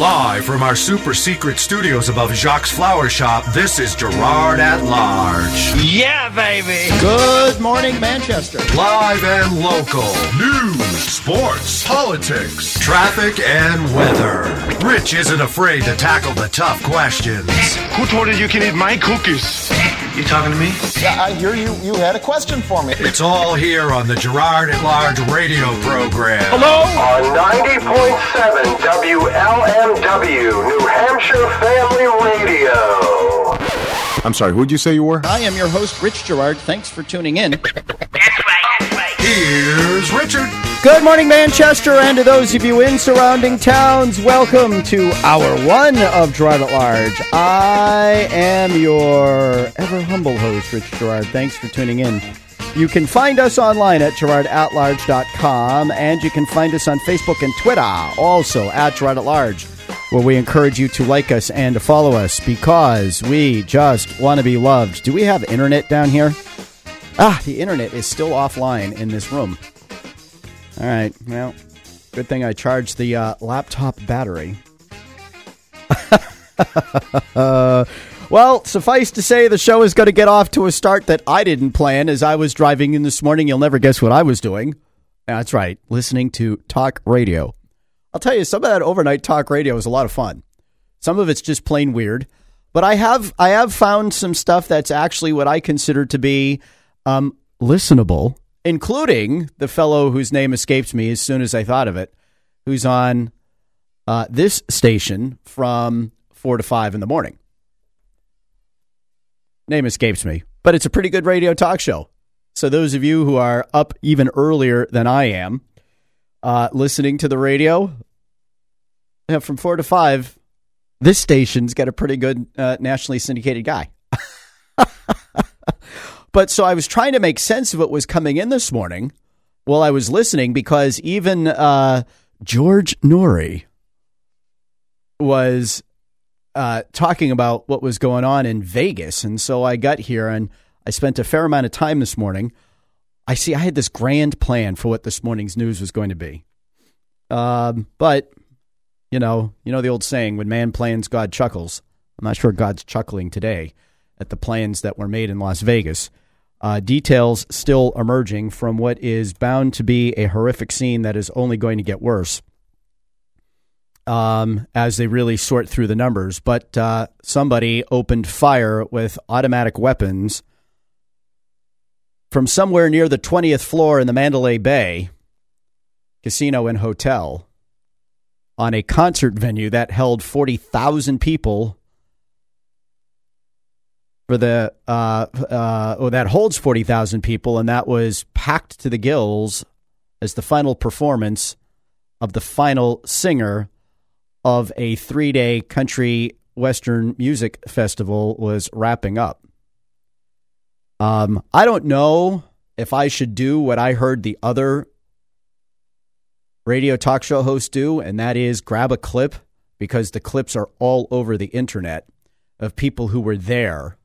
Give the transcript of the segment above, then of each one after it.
Live from our super secret studios above Jacques Flower Shop, this is Gerard at Large. Yeah, baby. Good morning, Manchester. Live and local. News, sports, politics, traffic, and weather. Rich isn't afraid to tackle the tough questions. Who told you you can eat my cookies? You talking to me? Yeah, I hear you. You had a question for me. It's all here on the Gerard at Large radio program. Hello? on 90.7 WLMW, New Hampshire Family Radio. I'm sorry, who'd you say you were? I am your host, Rich Gerard. Thanks for tuning in. Here's Richard. Good morning, Manchester, and to those of you in surrounding towns, welcome to hour one of Gerard at Large. I am your ever humble host, Rich Gerard. Thanks for tuning in. You can find us online at gerardatlarge.com, and you can find us on Facebook and Twitter, also at Gerard at Large, where we encourage you to like us and to follow us because we just want to be loved. Do we have internet down here? Ah, the internet is still offline in this room. All right. Well, good thing I charged the uh, laptop battery. uh, well, suffice to say, the show is going to get off to a start that I didn't plan as I was driving in this morning. You'll never guess what I was doing. That's right, listening to talk radio. I'll tell you, some of that overnight talk radio is a lot of fun. Some of it's just plain weird, but I have I have found some stuff that's actually what I consider to be um, listenable, including the fellow whose name escapes me as soon as I thought of it, who's on uh, this station from four to five in the morning. Name escapes me, but it's a pretty good radio talk show. So those of you who are up even earlier than I am, uh, listening to the radio yeah, from four to five, this station's got a pretty good uh, nationally syndicated guy. But so I was trying to make sense of what was coming in this morning while I was listening because even uh, George Noory was uh, talking about what was going on in Vegas. And so I got here and I spent a fair amount of time this morning. I see I had this grand plan for what this morning's news was going to be. Um, but, you know, you know the old saying, when man plans, God chuckles. I'm not sure God's chuckling today at the plans that were made in Las Vegas. Uh, details still emerging from what is bound to be a horrific scene that is only going to get worse um, as they really sort through the numbers. But uh, somebody opened fire with automatic weapons from somewhere near the 20th floor in the Mandalay Bay casino and hotel on a concert venue that held 40,000 people for the uh, uh, oh, that holds 40,000 people and that was packed to the gills as the final performance of the final singer of a 3-day country western music festival was wrapping up. Um, I don't know if I should do what I heard the other radio talk show hosts do, and that is grab a clip because the clips are all over the internet of people who were there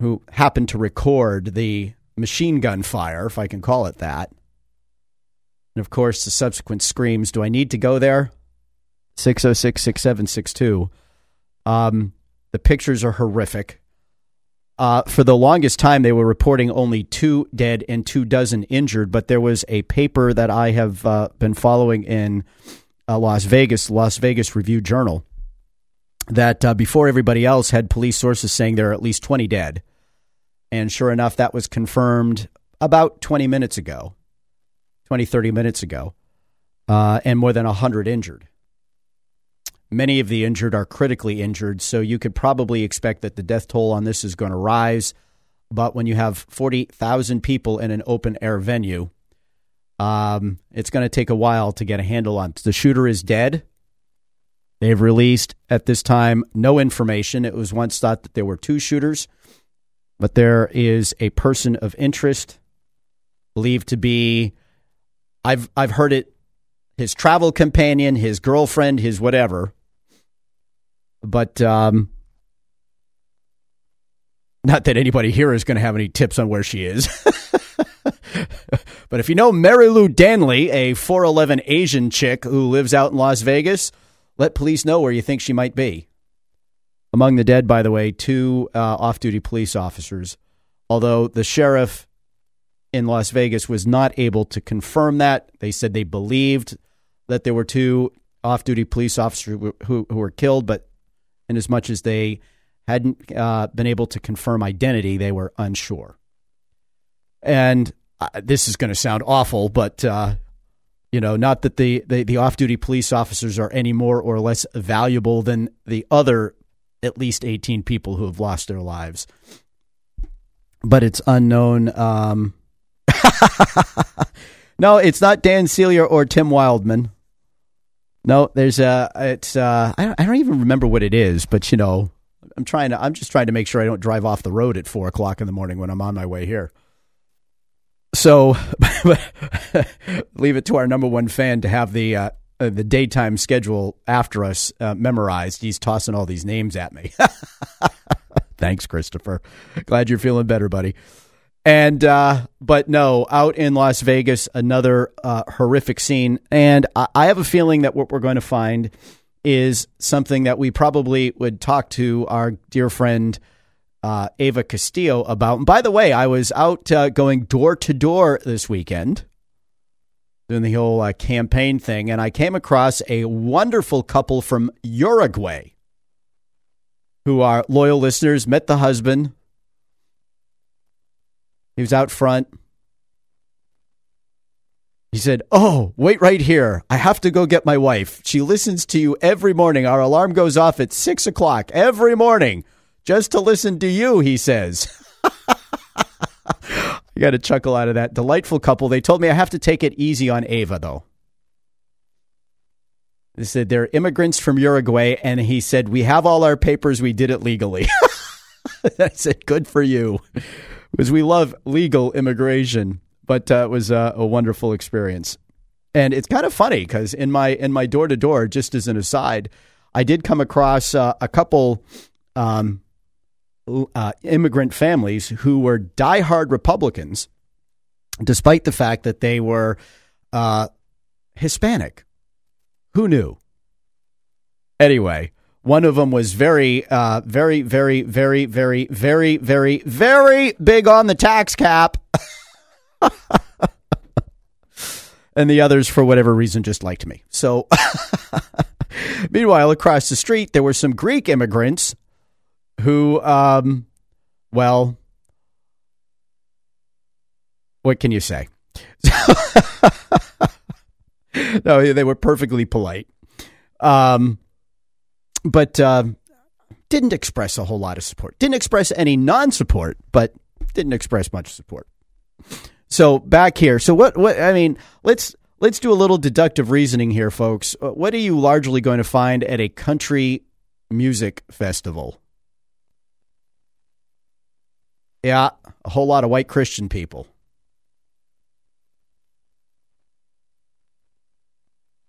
who happened to record the machine gun fire, if I can call it that. And of course, the subsequent screams. Do I need to go there? 606 6762. Um, the pictures are horrific. Uh, for the longest time, they were reporting only two dead and two dozen injured, but there was a paper that I have uh, been following in uh, Las Vegas, Las Vegas Review Journal, that uh, before everybody else had police sources saying there are at least 20 dead. And sure enough, that was confirmed about 20 minutes ago, 20, 30 minutes ago, uh, and more than 100 injured. Many of the injured are critically injured, so you could probably expect that the death toll on this is going to rise. But when you have 40,000 people in an open air venue, um, it's going to take a while to get a handle on. The shooter is dead. They've released at this time no information. It was once thought that there were two shooters, but there is a person of interest believed to be. I've I've heard it. His travel companion, his girlfriend, his whatever. But um, not that anybody here is going to have any tips on where she is. But if you know Marilou Danley, a 4'11 Asian chick who lives out in Las Vegas, let police know where you think she might be. Among the dead, by the way, two uh, off duty police officers, although the sheriff in Las Vegas was not able to confirm that. They said they believed that there were two off duty police officers who, who, who, were killed, but in as much as they hadn't uh, been able to confirm identity, they were unsure. And uh, this is going to sound awful, but uh, you know, not that the, the, the off duty police officers are any more or less valuable than the other at least 18 people who have lost their lives. But it's unknown. Um, no, it's not Dan Celia or Tim Wildmon. No, there's a. It's. Uh, I don't, I don't even remember what it is, but you know, I'm trying to. I'm just trying to make sure I don't drive off the road at four o'clock in the morning when I'm on my way here. So, leave it to our number one fan to have the uh, uh, the daytime schedule after us uh, memorized. He's tossing all these names at me. Thanks, Christopher. Glad you're feeling better, buddy. And uh, but no, out in Las Vegas, another uh, horrific scene. And I, I have a feeling that what we're going to find is something that we probably would talk to our dear friend uh, Ava Castillo about. And by the way, I was out uh, going door to door this weekend doing the whole uh, campaign thing, and I came across a wonderful couple from Uruguay who are loyal listeners. Met the husband. He was out front. He said, Oh, wait right here. I have to go get my wife. She listens to you every morning. Our alarm goes off at six o'clock every morning just to listen to you, he says. I got a chuckle out of that. Delightful couple. They told me I have to take it easy on Ava, though. They said they're immigrants from Uruguay, and he said, We have all our papers. We did it legally. I said, Good for you. Because we love legal immigration, but uh, it was uh, a wonderful experience. And it's kind of funny because in my in my door to door, just as an aside, I did come across uh, a couple um, uh, immigrant families who were diehard Republicans, despite the fact that they were uh, Hispanic. Who knew? Anyway, one of them was very, uh, very, very, very, very, very, very, very big on the tax cap. and the others, for whatever reason, just liked me. So, meanwhile, across the street, there were some Greek immigrants who, um, well, what can you say? no, they were perfectly polite. Um, but uh, didn't express a whole lot of support. Didn't express any non support, but didn't express much support. So back here. So what? What? I mean, let's let's do a little deductive reasoning here, folks. Uh, what are you largely going to find at a country music festival? Yeah, a whole lot of white Christian people.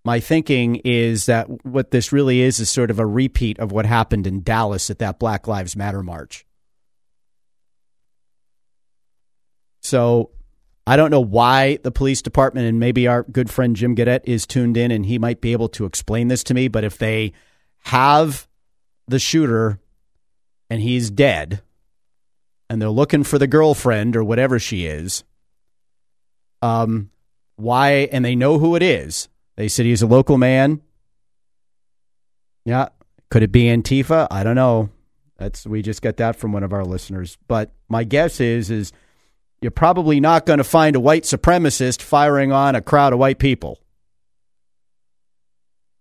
My thinking is that what this really is is sort of a repeat of what happened in Dallas at that Black Lives Matter march. So I don't know why the police department and maybe our good friend Jim Gadet is tuned in and he might be able to explain this to me. But if they have the shooter and he's dead, and they're looking for the girlfriend or whatever she is. Um, why? And they know who it is. They said he's a local man. Yeah, could it be Antifa? I don't know. That's we just got that from one of our listeners. But my guess is is you're probably not going to find a white supremacist firing on a crowd of white people.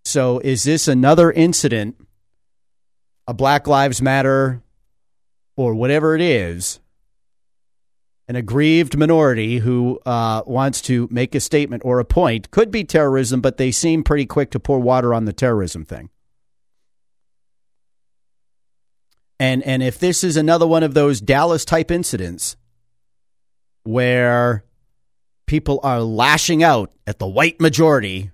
So is this another incident? A Black Lives Matter or whatever it is, an aggrieved minority who uh, wants to make a statement or a point could be terrorism, but they seem pretty quick to pour water on the terrorism thing. And and if this is another one of those Dallas type incidents where people are lashing out at the white majority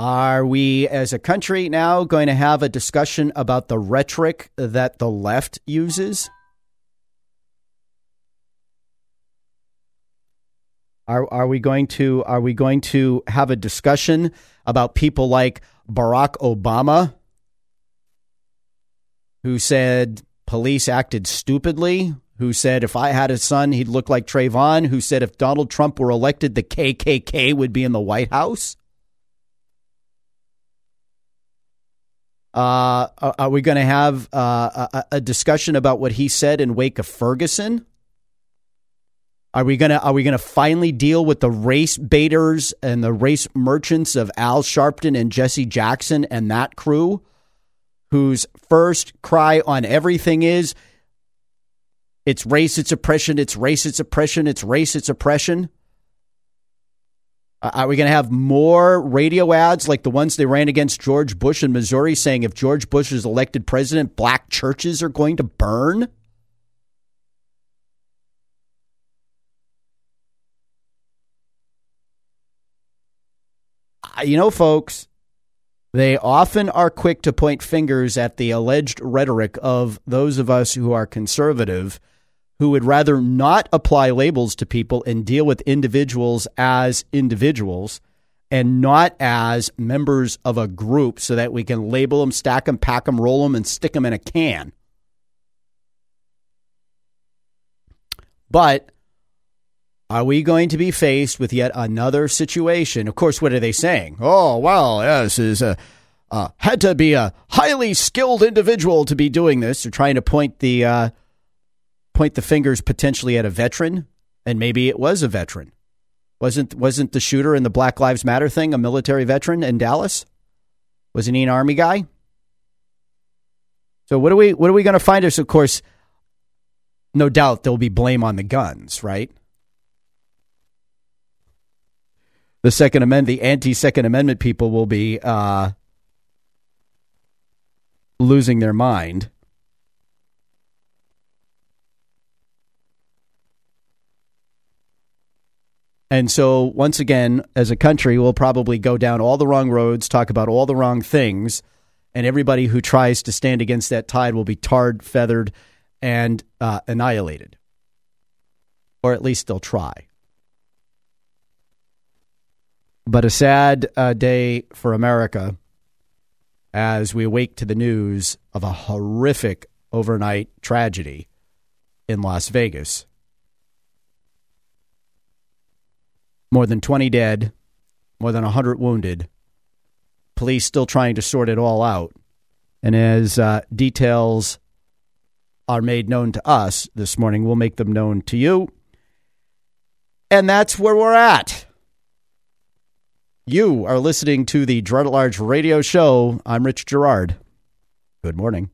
are we, as a country, now going to have a discussion about the rhetoric that the left uses? Are are we going to are we going to have a discussion about people like Barack Obama who said police acted stupidly, who said if I had a son he'd look like Trayvon, who said if Donald Trump were elected the KKK would be in the White House? Uh, are we going to have uh, a, a discussion about what he said in wake of Ferguson? Are we gonna Are we gonna finally deal with the race baiters and the race merchants of Al Sharpton and Jesse Jackson and that crew, whose first cry on everything is, "It's race, it's oppression, it's race, it's oppression, it's race, it's oppression." Uh, are we going to have more radio ads like the ones they ran against George Bush in Missouri saying if George Bush is elected president, black churches are going to burn? Uh, you know, folks, they often are quick to point fingers at the alleged rhetoric of those of us who are conservative who would rather not apply labels to people and deal with individuals as individuals and not as members of a group so that we can label them, stack them, pack them, roll them, and stick them in a can. But are we going to be faced with yet another situation? Of course, what are they saying? Oh, well, yes, is a. Uh, had to be a highly skilled individual to be doing this. They're trying to point the uh, point the fingers potentially at a veteran, and maybe it was a veteran. Wasn't wasn't the shooter in the Black Lives Matter thing a military veteran in Dallas? Wasn't he an army guy? So what are we what are we going to find us? Of course, no doubt there'll be blame on the guns, right? The Second Amendment, the anti Second Amendment people will be uh, losing their mind. And so, once again, as a country, we'll probably go down all the wrong roads, talk about all the wrong things, and everybody who tries to stand against that tide will be tarred, feathered, and uh, annihilated. Or at least they'll try. But a sad uh, day for America as we wake to the news of a horrific overnight tragedy in Las Vegas. More than 20 dead, more than 100 wounded. Police still trying to sort it all out. And as uh, details are made known to us this morning, we'll make them known to you. And that's where we're at. You are listening to the Gerard at Large radio show. I'm Rich Gerard. Good morning.